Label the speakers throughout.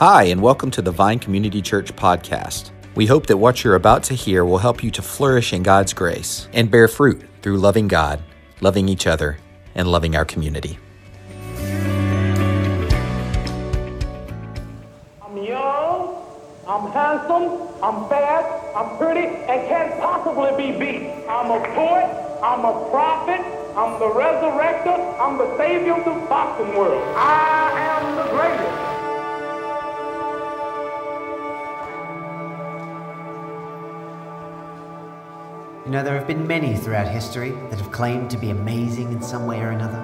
Speaker 1: Hi, and welcome to the Vine Community Church podcast. We hope that what you're about to hear will help you to flourish in God's grace and bear fruit through loving God, loving each other, and loving our community.
Speaker 2: I'm young, I'm handsome, I'm fast, I'm pretty, and can't possibly be beat. I'm a poet, I'm a prophet, I'm the resurrector, I'm the savior of the boxing world. I am the greatest.
Speaker 3: You know, there have been many throughout history that have claimed to be amazing in some way or another.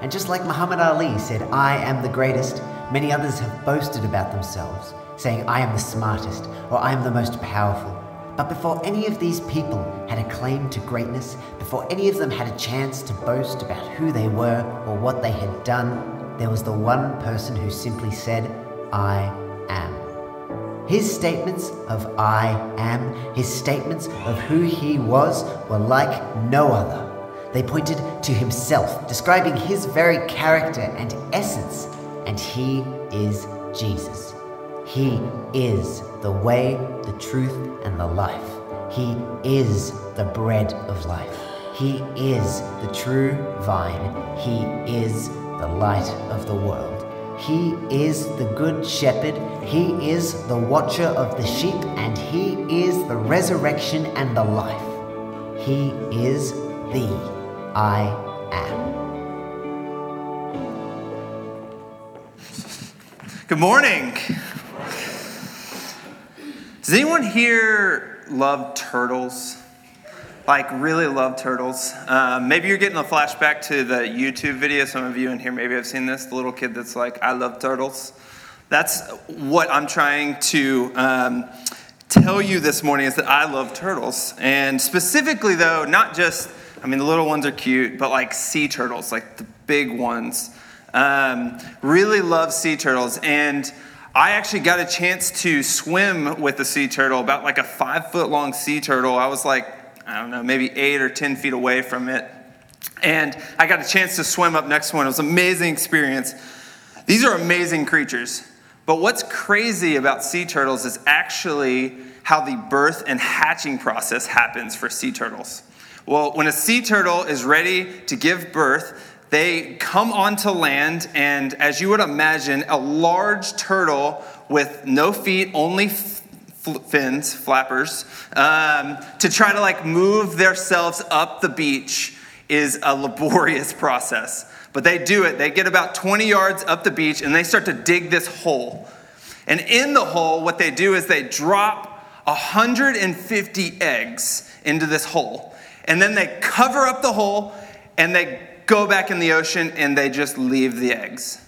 Speaker 3: And just like Muhammad Ali said, I am the greatest, many others have boasted about themselves, saying, I am the smartest or I am the most powerful. But before any of these people had a claim to greatness, before any of them had a chance to boast about who they were or what they had done, there was the one person who simply said, I am. His statements of I am, his statements of who he was, were like no other. They pointed to himself, describing his very character and essence, and he is Jesus. He is the way, the truth, and the life. He is the bread of life. He is the true vine. He is the light of the world. He is the good shepherd. He is the watcher of the sheep, and he is the resurrection and the life. He is the I am.
Speaker 4: Good morning. Does anyone here love turtles? Like, really love turtles? Um, maybe you're getting a flashback to the YouTube video. Some of you in here maybe have seen this. The little kid that's like, I love turtles. That's what I'm trying to um, tell you this morning is that I love turtles. And specifically, though, not just, I mean, the little ones are cute, but like sea turtles, like the big ones. Um, really love sea turtles. And I actually got a chance to swim with a sea turtle, about like a five foot long sea turtle. I was like, I don't know, maybe eight or 10 feet away from it. And I got a chance to swim up next to one. It was an amazing experience. These are amazing creatures. But what's crazy about sea turtles is actually how the birth and hatching process happens for sea turtles. Well, when a sea turtle is ready to give birth, they come onto land, and as you would imagine, a large turtle with no feet, only fins, flappers, um, to try to like move themselves up the beach is a laborious process. But they do it. They get about 20 yards up the beach and they start to dig this hole. And in the hole, what they do is they drop 150 eggs into this hole. And then they cover up the hole and they go back in the ocean and they just leave the eggs.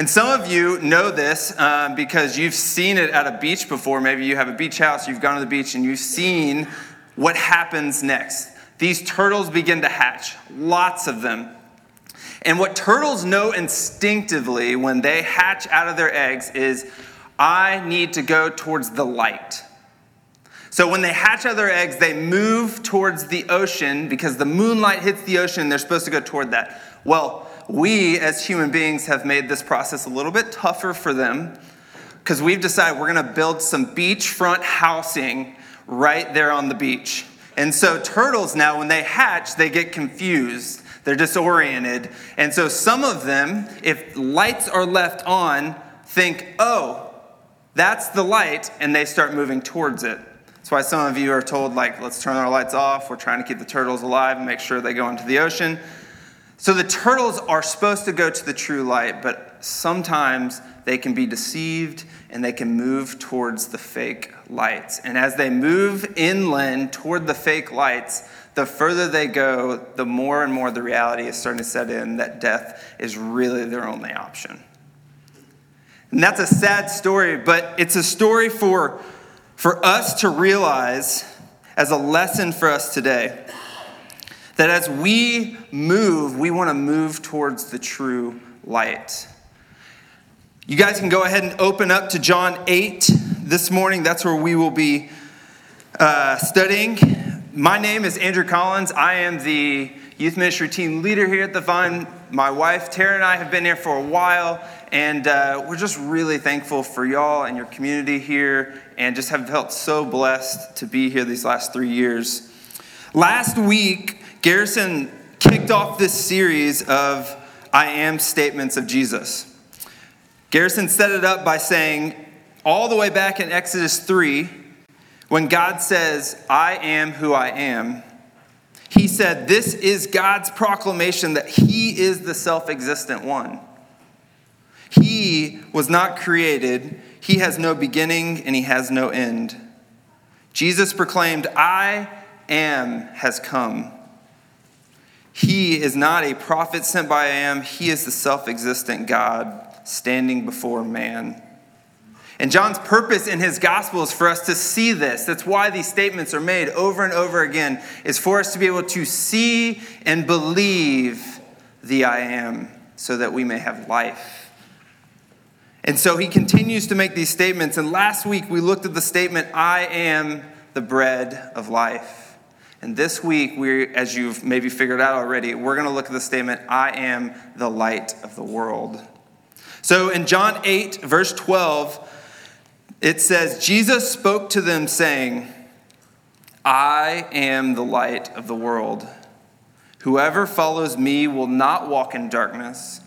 Speaker 4: And some of you know this uh, because you've seen it at a beach before. Maybe you have a beach house, you've gone to the beach, and you've seen what happens next. These turtles begin to hatch, lots of them. And what turtles know instinctively when they hatch out of their eggs is I need to go towards the light. So when they hatch out of their eggs, they move towards the ocean because the moonlight hits the ocean. They're supposed to go toward that. Well, we as human beings have made this process a little bit tougher for them because we've decided we're going to build some beachfront housing right there on the beach. And so turtles now, when they hatch, they get confused. They're disoriented. And so some of them, if lights are left on, think, oh, that's the light, and they start moving towards it. That's why some of you are told, like, let's turn our lights off. We're trying to keep the turtles alive and make sure they go into the ocean. So the turtles are supposed to go to the true light, but sometimes they can be deceived and they can move towards the fake lights. And as they move inland toward the fake lights, the further they go, the more and more the reality is starting to set in that death is really their only option. And that's a sad story, but it's a story for, for us to realize as a lesson for us today that as we move, we want to move towards the true light. You guys can go ahead and open up to John 8 this morning. That's where we will be uh, studying. My name is Andrew Collins. I am the youth ministry team leader here at the Vine. My wife, Tara, and I have been here for a while, and uh, we're just really thankful for y'all and your community here, and just have felt so blessed to be here these last three years. Last week, Garrison kicked off this series of I am statements of Jesus. Garrison set it up by saying, all the way back in Exodus 3, when God says, I am who I am, he said, This is God's proclamation that He is the self existent one. He was not created, He has no beginning, and He has no end. Jesus proclaimed, I am has come. He is not a prophet sent by I am, He is the self existent God standing before man. And John's purpose in his gospel is for us to see this. That's why these statements are made over and over again, is for us to be able to see and believe the I am so that we may have life. And so he continues to make these statements. And last week we looked at the statement, I am the bread of life. And this week, we, as you've maybe figured out already, we're going to look at the statement, I am the light of the world. So in John 8, verse 12, it says, Jesus spoke to them, saying, I am the light of the world. Whoever follows me will not walk in darkness,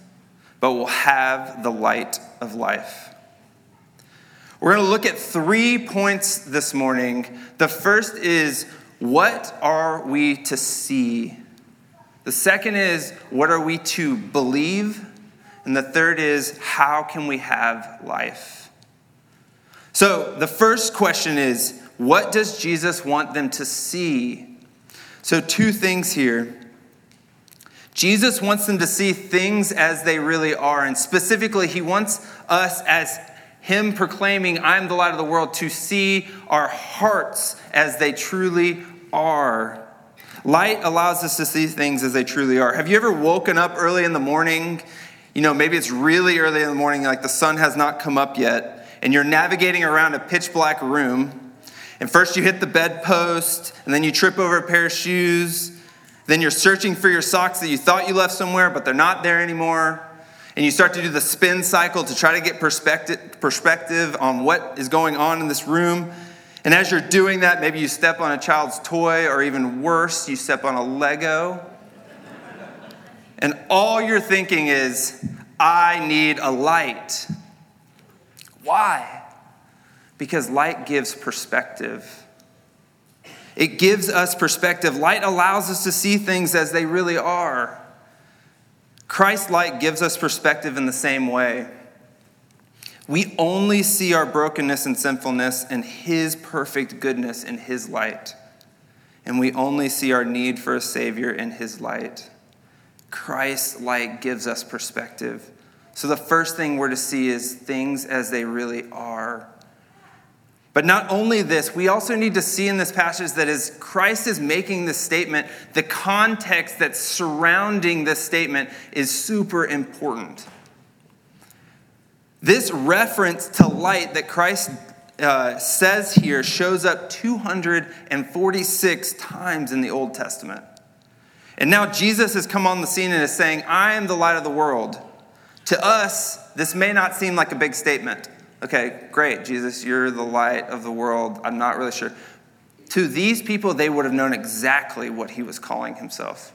Speaker 4: but will have the light of life. We're going to look at three points this morning. The first is, what are we to see? The second is, what are we to believe? And the third is, how can we have life? So the first question is what does Jesus want them to see? So, two things here. Jesus wants them to see things as they really are. And specifically, he wants us, as him proclaiming, I'm the light of the world, to see our hearts as they truly are. Light allows us to see things as they truly are. Have you ever woken up early in the morning? You know, maybe it's really early in the morning, like the sun has not come up yet and you're navigating around a pitch black room. And first you hit the bedpost, and then you trip over a pair of shoes. Then you're searching for your socks that you thought you left somewhere, but they're not there anymore. And you start to do the spin cycle to try to get perspective, perspective on what is going on in this room. And as you're doing that, maybe you step on a child's toy, or even worse, you step on a Lego. And all you're thinking is, I need a light. Why? Because light gives perspective. It gives us perspective. Light allows us to see things as they really are. Christ's light gives us perspective in the same way. We only see our brokenness and sinfulness and His perfect goodness in His light. And we only see our need for a Savior in His light. Christ's light gives us perspective. So the first thing we're to see is things as they really are. But not only this, we also need to see in this passage that as Christ is making this statement, the context that's surrounding this statement is super important. This reference to light that Christ uh, says here shows up 246 times in the Old Testament. And now Jesus has come on the scene and is saying, I am the light of the world. To us, this may not seem like a big statement. Okay, great, Jesus, you're the light of the world. I'm not really sure. To these people, they would have known exactly what he was calling himself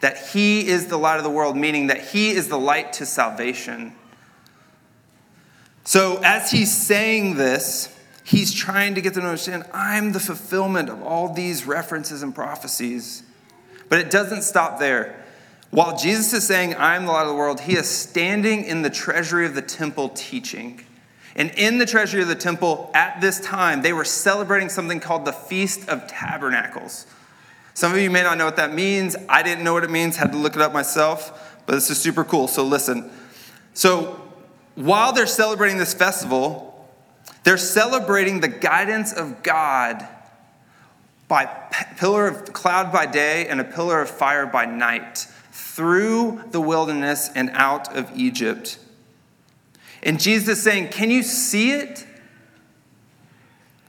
Speaker 4: that he is the light of the world, meaning that he is the light to salvation. So, as he's saying this, he's trying to get them to understand I'm the fulfillment of all these references and prophecies. But it doesn't stop there. While Jesus is saying, I am the light of the world, he is standing in the treasury of the temple teaching. And in the treasury of the temple at this time, they were celebrating something called the Feast of Tabernacles. Some of you may not know what that means. I didn't know what it means, had to look it up myself, but this is super cool. So listen. So while they're celebrating this festival, they're celebrating the guidance of God by pillar of cloud by day and a pillar of fire by night through the wilderness and out of Egypt. And Jesus is saying, Can you see it?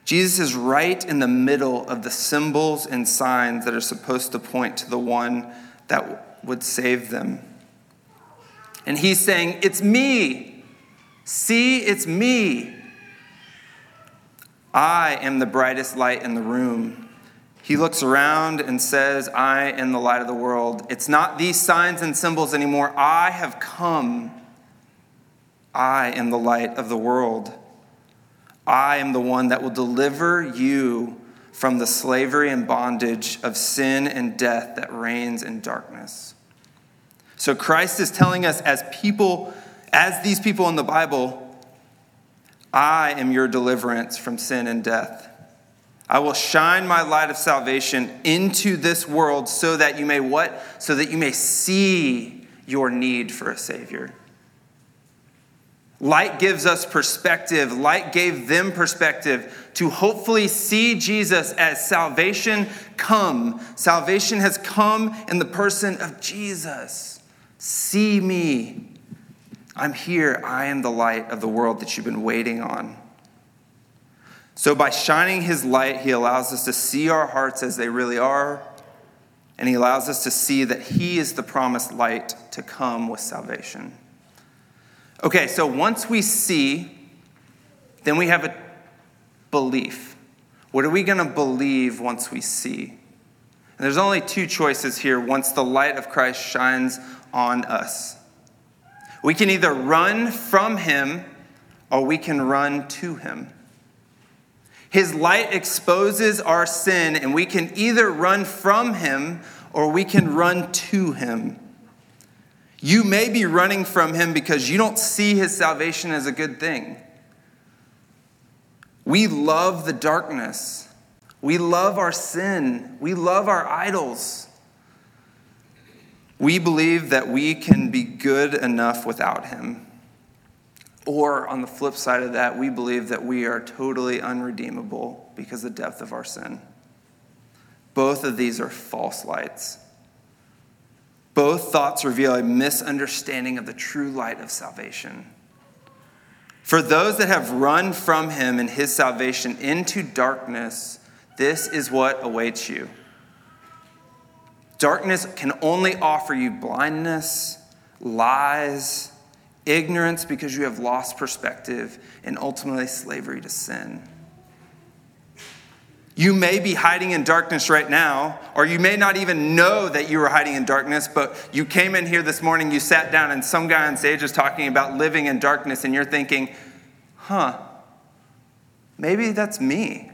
Speaker 4: Jesus is right in the middle of the symbols and signs that are supposed to point to the one that would save them. And he's saying, It's me. See, it's me. I am the brightest light in the room. He looks around and says, I am the light of the world. It's not these signs and symbols anymore. I have come. I am the light of the world. I am the one that will deliver you from the slavery and bondage of sin and death that reigns in darkness. So Christ is telling us, as people, as these people in the Bible, I am your deliverance from sin and death. I will shine my light of salvation into this world so that you may what? So that you may see your need for a Savior. Light gives us perspective. Light gave them perspective to hopefully see Jesus as salvation come. Salvation has come in the person of Jesus. See me. I'm here. I am the light of the world that you've been waiting on. So, by shining his light, he allows us to see our hearts as they really are, and he allows us to see that he is the promised light to come with salvation. Okay, so once we see, then we have a belief. What are we going to believe once we see? And there's only two choices here once the light of Christ shines on us. We can either run from him or we can run to him. His light exposes our sin, and we can either run from him or we can run to him. You may be running from him because you don't see his salvation as a good thing. We love the darkness. We love our sin. We love our idols. We believe that we can be good enough without him. Or on the flip side of that, we believe that we are totally unredeemable because of the depth of our sin. Both of these are false lights. Both thoughts reveal a misunderstanding of the true light of salvation. For those that have run from him and his salvation into darkness, this is what awaits you. Darkness can only offer you blindness, lies, ignorance because you have lost perspective, and ultimately slavery to sin. You may be hiding in darkness right now, or you may not even know that you were hiding in darkness, but you came in here this morning, you sat down, and some guy on stage is talking about living in darkness, and you're thinking, huh, maybe that's me.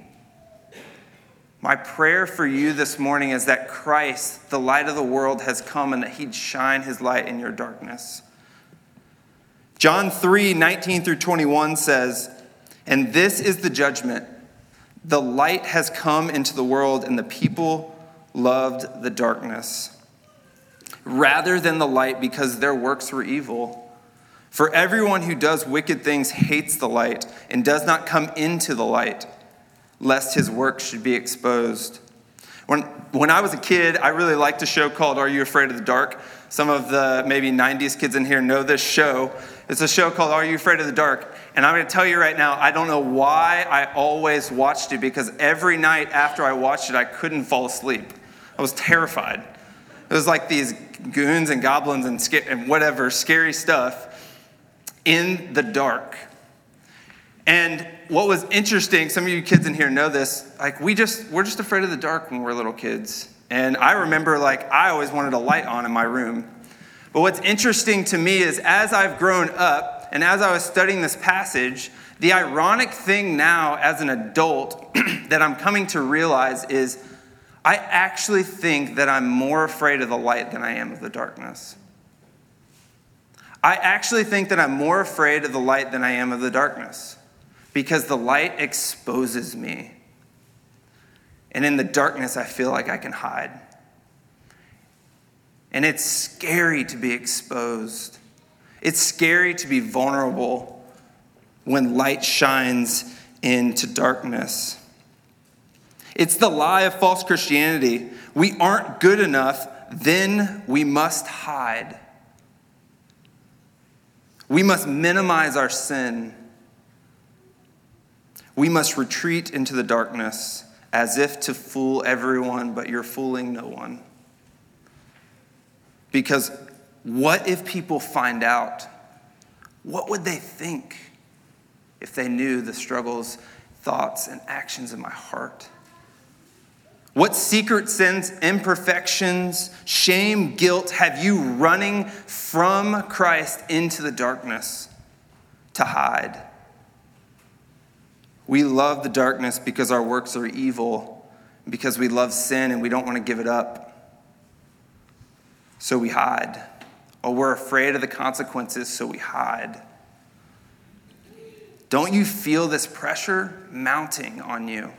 Speaker 4: My prayer for you this morning is that Christ, the light of the world, has come and that he'd shine his light in your darkness. John 3 19 through 21 says, And this is the judgment the light has come into the world, and the people loved the darkness rather than the light because their works were evil. For everyone who does wicked things hates the light and does not come into the light, lest his work should be exposed. When, when I was a kid, I really liked a show called Are You Afraid of the Dark? Some of the maybe 90s kids in here know this show. It's a show called Are You Afraid of the Dark? And I'm going to tell you right now, I don't know why I always watched it because every night after I watched it, I couldn't fall asleep. I was terrified. It was like these goons and goblins and, sca- and whatever, scary stuff in the dark. And what was interesting, some of you kids in here know this, like we just, we're just afraid of the dark when we're little kids. And I remember like I always wanted a light on in my room. But what's interesting to me is as I've grown up and as I was studying this passage, the ironic thing now as an adult that I'm coming to realize is I actually think that I'm more afraid of the light than I am of the darkness. I actually think that I'm more afraid of the light than I am of the darkness because the light exposes me. And in the darkness, I feel like I can hide. And it's scary to be exposed. It's scary to be vulnerable when light shines into darkness. It's the lie of false Christianity. We aren't good enough, then we must hide. We must minimize our sin. We must retreat into the darkness as if to fool everyone, but you're fooling no one. Because what if people find out? What would they think if they knew the struggles, thoughts, and actions in my heart? What secret sins, imperfections, shame, guilt have you running from Christ into the darkness to hide? We love the darkness because our works are evil, because we love sin and we don't want to give it up. So we hide. Or we're afraid of the consequences, so we hide. Don't you feel this pressure mounting on you?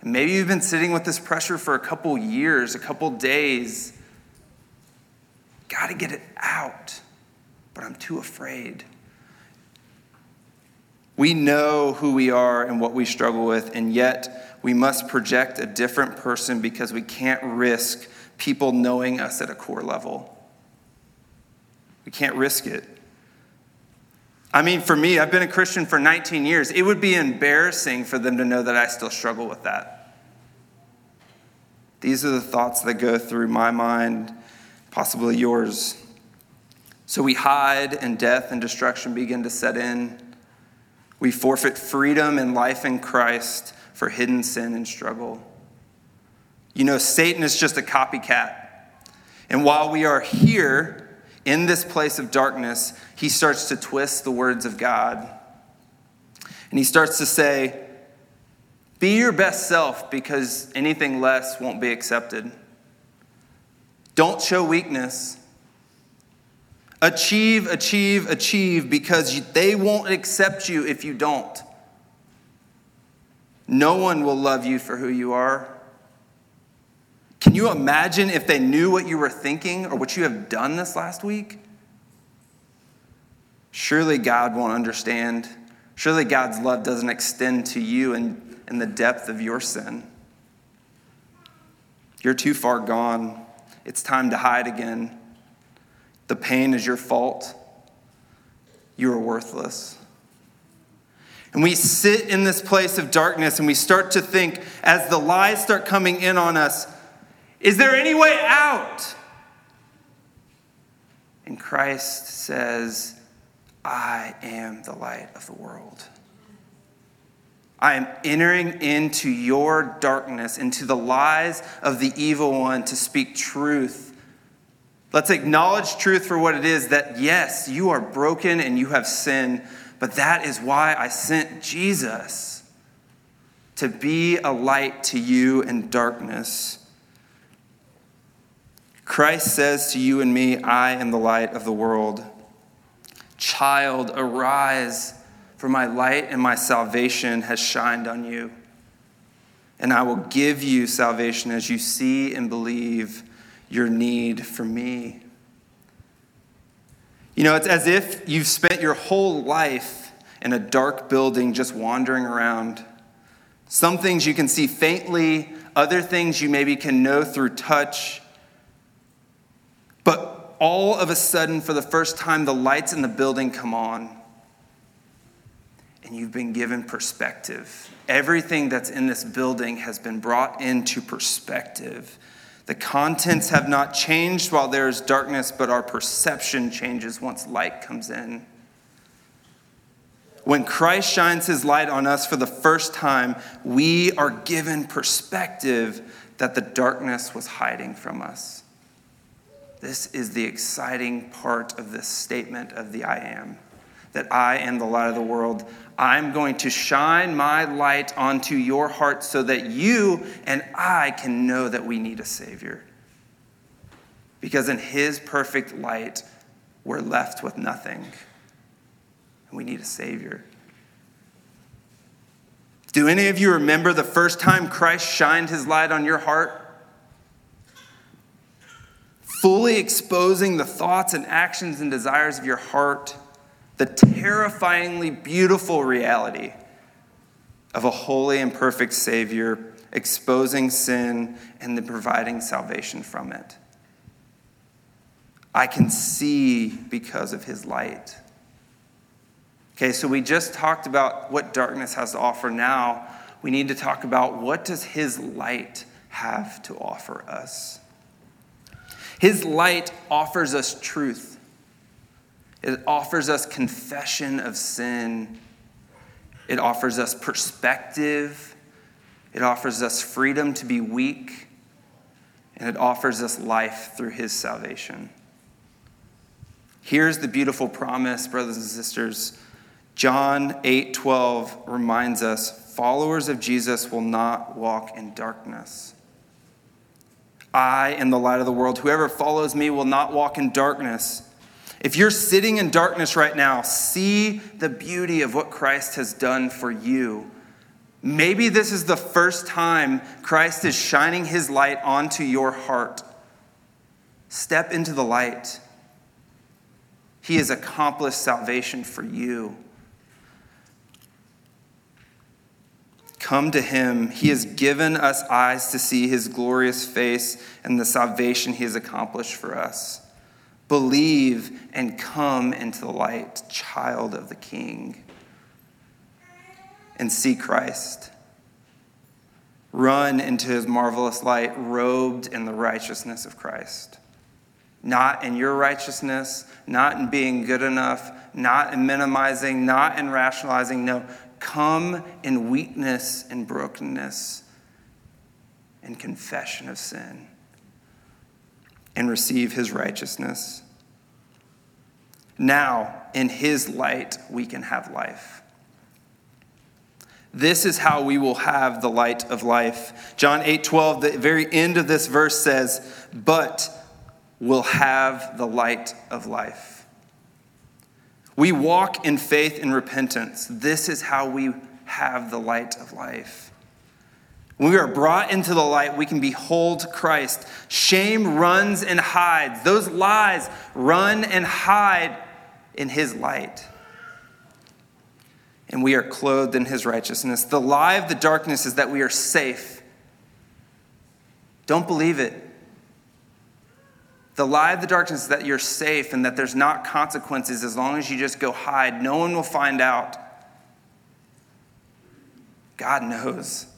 Speaker 4: And maybe you've been sitting with this pressure for a couple years, a couple days. Got to get it out, but I'm too afraid. We know who we are and what we struggle with, and yet we must project a different person because we can't risk people knowing us at a core level. We can't risk it. I mean, for me, I've been a Christian for 19 years. It would be embarrassing for them to know that I still struggle with that. These are the thoughts that go through my mind, possibly yours. So we hide, and death and destruction begin to set in. We forfeit freedom and life in Christ for hidden sin and struggle. You know, Satan is just a copycat. And while we are here, in this place of darkness, he starts to twist the words of God. And he starts to say, Be your best self because anything less won't be accepted. Don't show weakness. Achieve, achieve, achieve because they won't accept you if you don't. No one will love you for who you are. Can you imagine if they knew what you were thinking or what you have done this last week? Surely God won't understand. Surely God's love doesn't extend to you in, in the depth of your sin. You're too far gone. It's time to hide again. The pain is your fault. You are worthless. And we sit in this place of darkness and we start to think, as the lies start coming in on us, is there any way out? And Christ says, I am the light of the world. I am entering into your darkness, into the lies of the evil one to speak truth. Let's acknowledge truth for what it is that, yes, you are broken and you have sinned, but that is why I sent Jesus to be a light to you in darkness. Christ says to you and me, I am the light of the world. Child, arise, for my light and my salvation has shined on you. And I will give you salvation as you see and believe your need for me. You know, it's as if you've spent your whole life in a dark building just wandering around. Some things you can see faintly, other things you maybe can know through touch but all of a sudden, for the first time, the lights in the building come on. And you've been given perspective. Everything that's in this building has been brought into perspective. The contents have not changed while there is darkness, but our perception changes once light comes in. When Christ shines his light on us for the first time, we are given perspective that the darkness was hiding from us. This is the exciting part of this statement of the I am that I am the light of the world. I'm going to shine my light onto your heart so that you and I can know that we need a Savior. Because in His perfect light, we're left with nothing. And we need a Savior. Do any of you remember the first time Christ shined His light on your heart? fully exposing the thoughts and actions and desires of your heart, the terrifyingly beautiful reality of a holy and perfect Savior exposing sin and then providing salvation from it. I can see because of his light. Okay, so we just talked about what darkness has to offer. Now we need to talk about what does his light have to offer us? His light offers us truth, it offers us confession of sin, it offers us perspective, it offers us freedom to be weak, and it offers us life through His salvation. Here's the beautiful promise, brothers and sisters. John 8 12 reminds us followers of Jesus will not walk in darkness. I am the light of the world. Whoever follows me will not walk in darkness. If you're sitting in darkness right now, see the beauty of what Christ has done for you. Maybe this is the first time Christ is shining his light onto your heart. Step into the light. He has accomplished salvation for you. Come to him. He has given us eyes to see his glorious face and the salvation he has accomplished for us. Believe and come into the light, child of the King, and see Christ. Run into his marvelous light, robed in the righteousness of Christ. Not in your righteousness, not in being good enough, not in minimizing, not in rationalizing. No, come in weakness and brokenness and confession of sin and receive his righteousness. Now, in his light, we can have life. This is how we will have the light of life. John 8 12, the very end of this verse says, But will have the light of life. We walk in faith and repentance. This is how we have the light of life. When we are brought into the light, we can behold Christ. Shame runs and hides. Those lies run and hide in his light. And we are clothed in his righteousness. The lie of the darkness is that we are safe. Don't believe it. The lie of the darkness is that you're safe and that there's not consequences as long as you just go hide. No one will find out. God knows.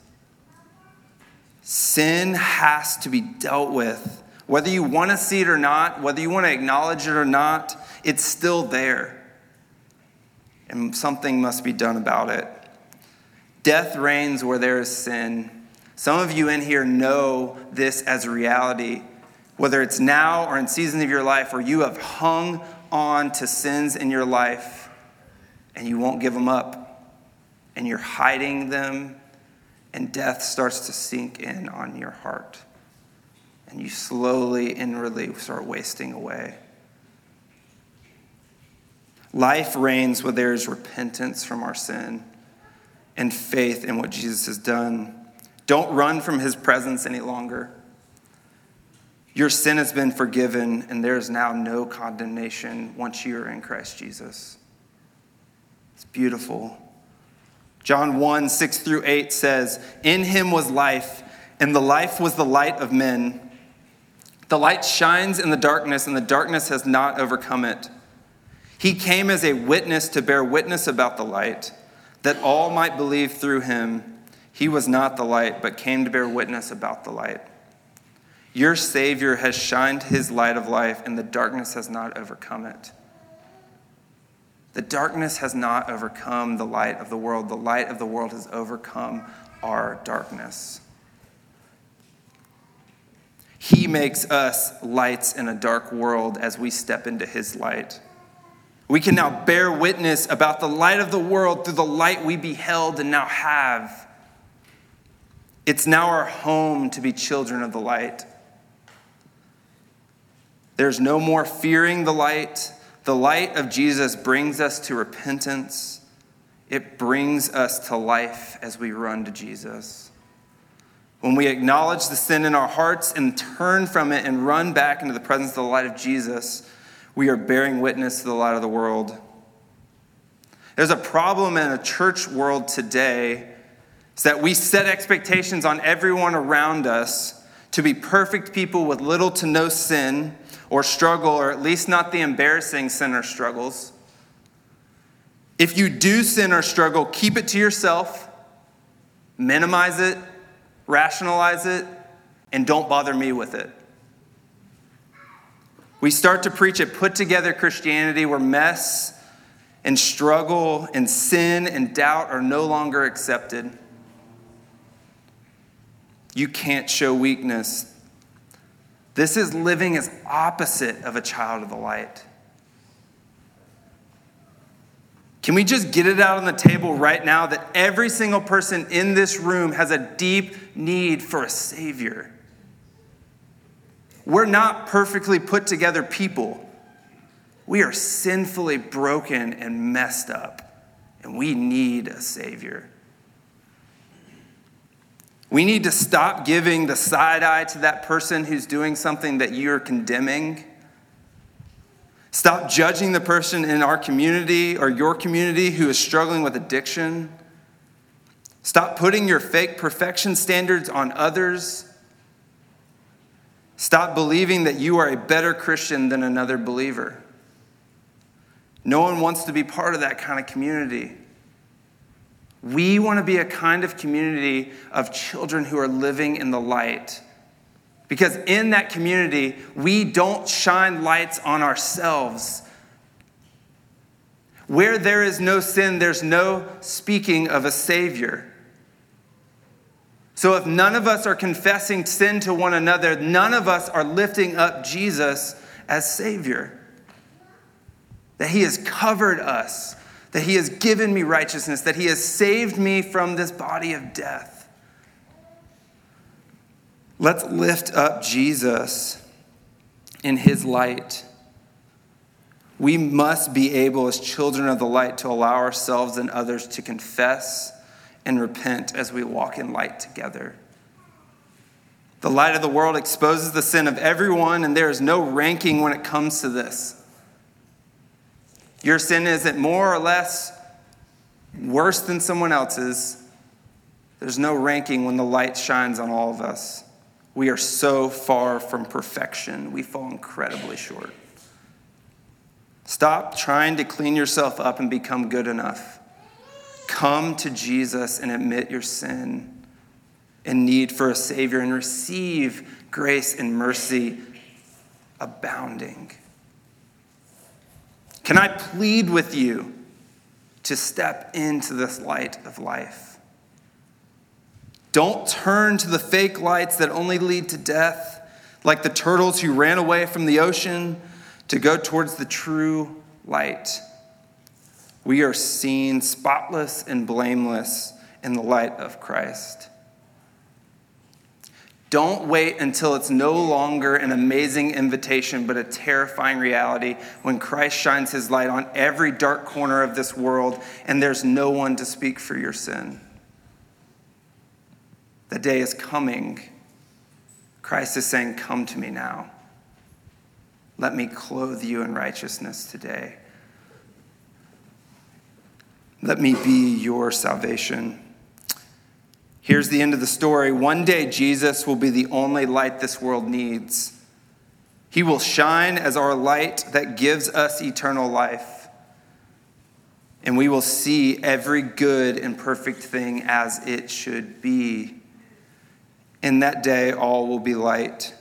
Speaker 4: Sin has to be dealt with. Whether you want to see it or not, whether you want to acknowledge it or not, it's still there. And something must be done about it. Death reigns where there is sin. Some of you in here know this as a reality whether it's now or in seasons of your life where you have hung on to sins in your life and you won't give them up and you're hiding them and death starts to sink in on your heart and you slowly inwardly start wasting away. Life reigns where there is repentance from our sin and faith in what Jesus has done. Don't run from his presence any longer. Your sin has been forgiven, and there is now no condemnation once you are in Christ Jesus. It's beautiful. John 1 6 through 8 says, In him was life, and the life was the light of men. The light shines in the darkness, and the darkness has not overcome it. He came as a witness to bear witness about the light, that all might believe through him. He was not the light, but came to bear witness about the light. Your Savior has shined his light of life, and the darkness has not overcome it. The darkness has not overcome the light of the world. The light of the world has overcome our darkness. He makes us lights in a dark world as we step into his light. We can now bear witness about the light of the world through the light we beheld and now have. It's now our home to be children of the light. There's no more fearing the light. The light of Jesus brings us to repentance. It brings us to life as we run to Jesus. When we acknowledge the sin in our hearts and turn from it and run back into the presence of the light of Jesus, we are bearing witness to the light of the world. There's a problem in a church world today is that we set expectations on everyone around us to be perfect people with little to no sin or struggle, or at least not the embarrassing sin or struggles. If you do sin or struggle, keep it to yourself, minimize it, rationalize it, and don't bother me with it. We start to preach a put together Christianity where mess and struggle and sin and doubt are no longer accepted. You can't show weakness. This is living as opposite of a child of the light. Can we just get it out on the table right now that every single person in this room has a deep need for a Savior? We're not perfectly put together people. We are sinfully broken and messed up, and we need a Savior. We need to stop giving the side eye to that person who's doing something that you're condemning. Stop judging the person in our community or your community who is struggling with addiction. Stop putting your fake perfection standards on others. Stop believing that you are a better Christian than another believer. No one wants to be part of that kind of community. We want to be a kind of community of children who are living in the light. Because in that community, we don't shine lights on ourselves. Where there is no sin, there's no speaking of a Savior. So if none of us are confessing sin to one another, none of us are lifting up Jesus as Savior. That He has covered us that He has given me righteousness, that He has saved me from this body of death. Let's lift up Jesus in His light. We must be able, as children of the light, to allow ourselves and others to confess and repent as we walk in light together. The light of the world exposes the sin of everyone, and there is no ranking when it comes to this. Your sin isn't more or less worse than someone else's. There's no ranking when the light shines on all of us. We are so far from perfection, we fall incredibly short. Stop trying to clean yourself up and become good enough. Come to Jesus and admit your sin and need for a Savior and receive grace and mercy abounding. Can I plead with you to step into this light of life? Don't turn to the fake lights that only lead to death, like the turtles who ran away from the ocean to go towards the true light. We are seen spotless and blameless in the light of Christ. Don't wait until it's no longer an amazing invitation, but a terrifying reality when Christ shines his light on every dark corner of this world and there's no one to speak for your sin. The day is coming. Christ is saying, Come to me now. Let me clothe you in righteousness today. Let me be your salvation. Here's the end of the story. One day, Jesus will be the only light this world needs. He will shine as our light that gives us eternal life. And we will see every good and perfect thing as it should be. In that day, all will be light.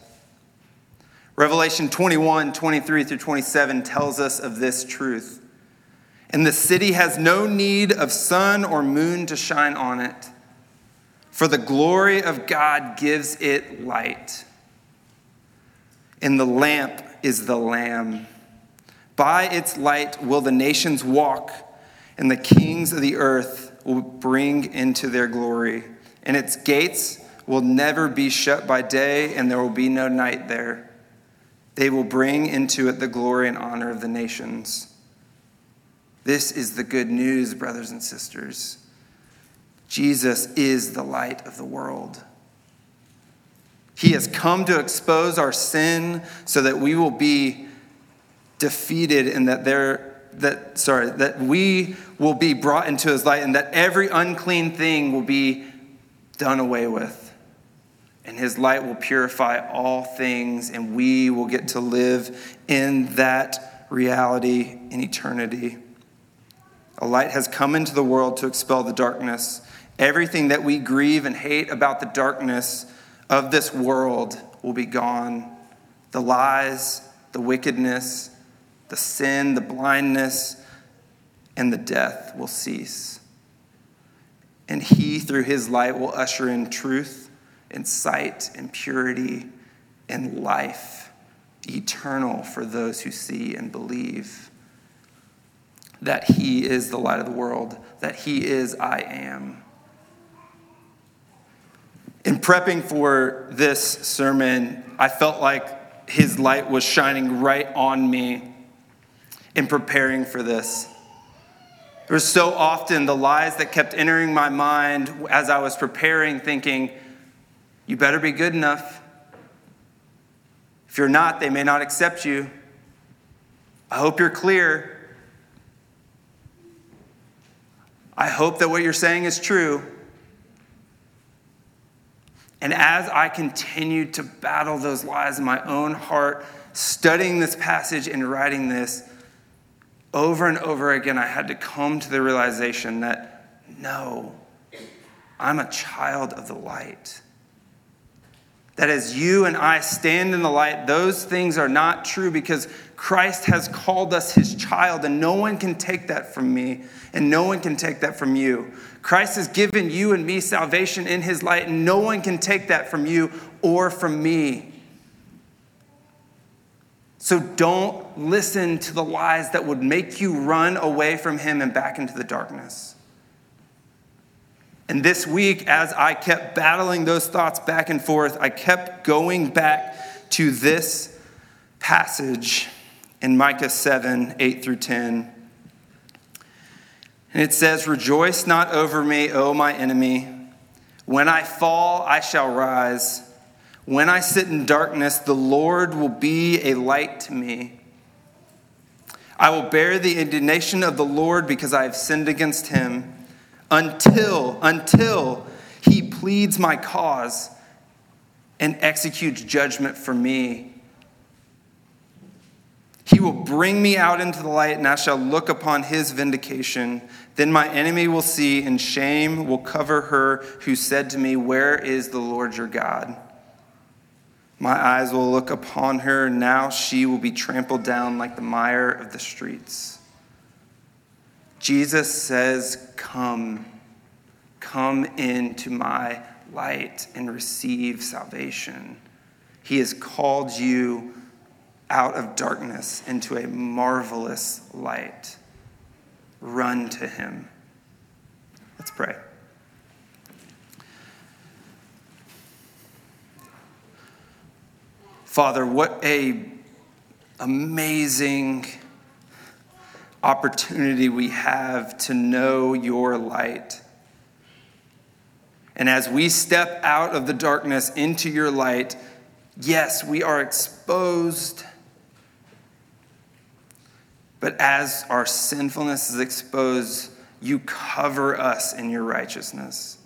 Speaker 4: Revelation 21 23 through 27 tells us of this truth. And the city has no need of sun or moon to shine on it for the glory of God gives it light. And the lamp is the Lamb. By its light will the nations walk, and the kings of the earth will bring into their glory. And its gates will never be shut by day, and there will be no night there. They will bring into it the glory and honor of the nations. This is the good news, brothers and sisters. Jesus is the light of the world. He has come to expose our sin so that we will be defeated and that there that sorry that we will be brought into his light and that every unclean thing will be done away with. And his light will purify all things and we will get to live in that reality in eternity. A light has come into the world to expel the darkness Everything that we grieve and hate about the darkness of this world will be gone. The lies, the wickedness, the sin, the blindness, and the death will cease. And he, through his light, will usher in truth and sight and purity and life eternal for those who see and believe that he is the light of the world, that he is I am. In prepping for this sermon, I felt like his light was shining right on me in preparing for this. There was so often the lies that kept entering my mind as I was preparing, thinking, you better be good enough. If you're not, they may not accept you. I hope you're clear. I hope that what you're saying is true. And as I continued to battle those lies in my own heart, studying this passage and writing this, over and over again, I had to come to the realization that no, I'm a child of the light. That as you and I stand in the light, those things are not true because Christ has called us his child, and no one can take that from me, and no one can take that from you. Christ has given you and me salvation in his light, and no one can take that from you or from me. So don't listen to the lies that would make you run away from him and back into the darkness. And this week, as I kept battling those thoughts back and forth, I kept going back to this passage in Micah 7 8 through 10. And it says, Rejoice not over me, O my enemy. When I fall, I shall rise. When I sit in darkness, the Lord will be a light to me. I will bear the indignation of the Lord because I have sinned against him until, until he pleads my cause and executes judgment for me. He will bring me out into the light, and I shall look upon his vindication. Then my enemy will see, and shame will cover her who said to me, Where is the Lord your God? My eyes will look upon her, now she will be trampled down like the mire of the streets. Jesus says, Come, come into my light and receive salvation. He has called you out of darkness into a marvelous light. Run to him. Let's pray. Father, what a amazing opportunity we have to know your light. And as we step out of the darkness into your light, yes, we are exposed. But as our sinfulness is exposed, you cover us in your righteousness.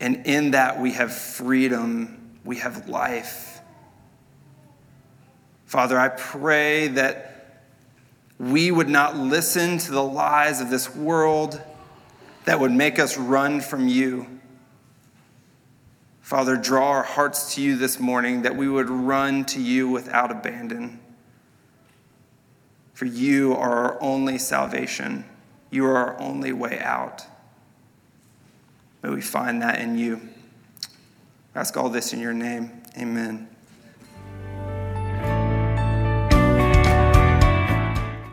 Speaker 4: And in that we have freedom, we have life. Father, I pray that we would not listen to the lies of this world that would make us run from you. Father, draw our hearts to you this morning that we would run to you without abandon. For you are our only salvation, you are our only way out. May we find that in you. I ask all this in your name. Amen.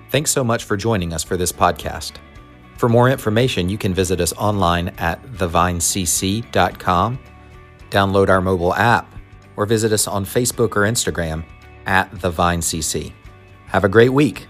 Speaker 1: Thanks so much for joining us for this podcast. For more information, you can visit us online at thevinecc.com, download our mobile app, or visit us on Facebook or Instagram at thevinecc. Have a great week.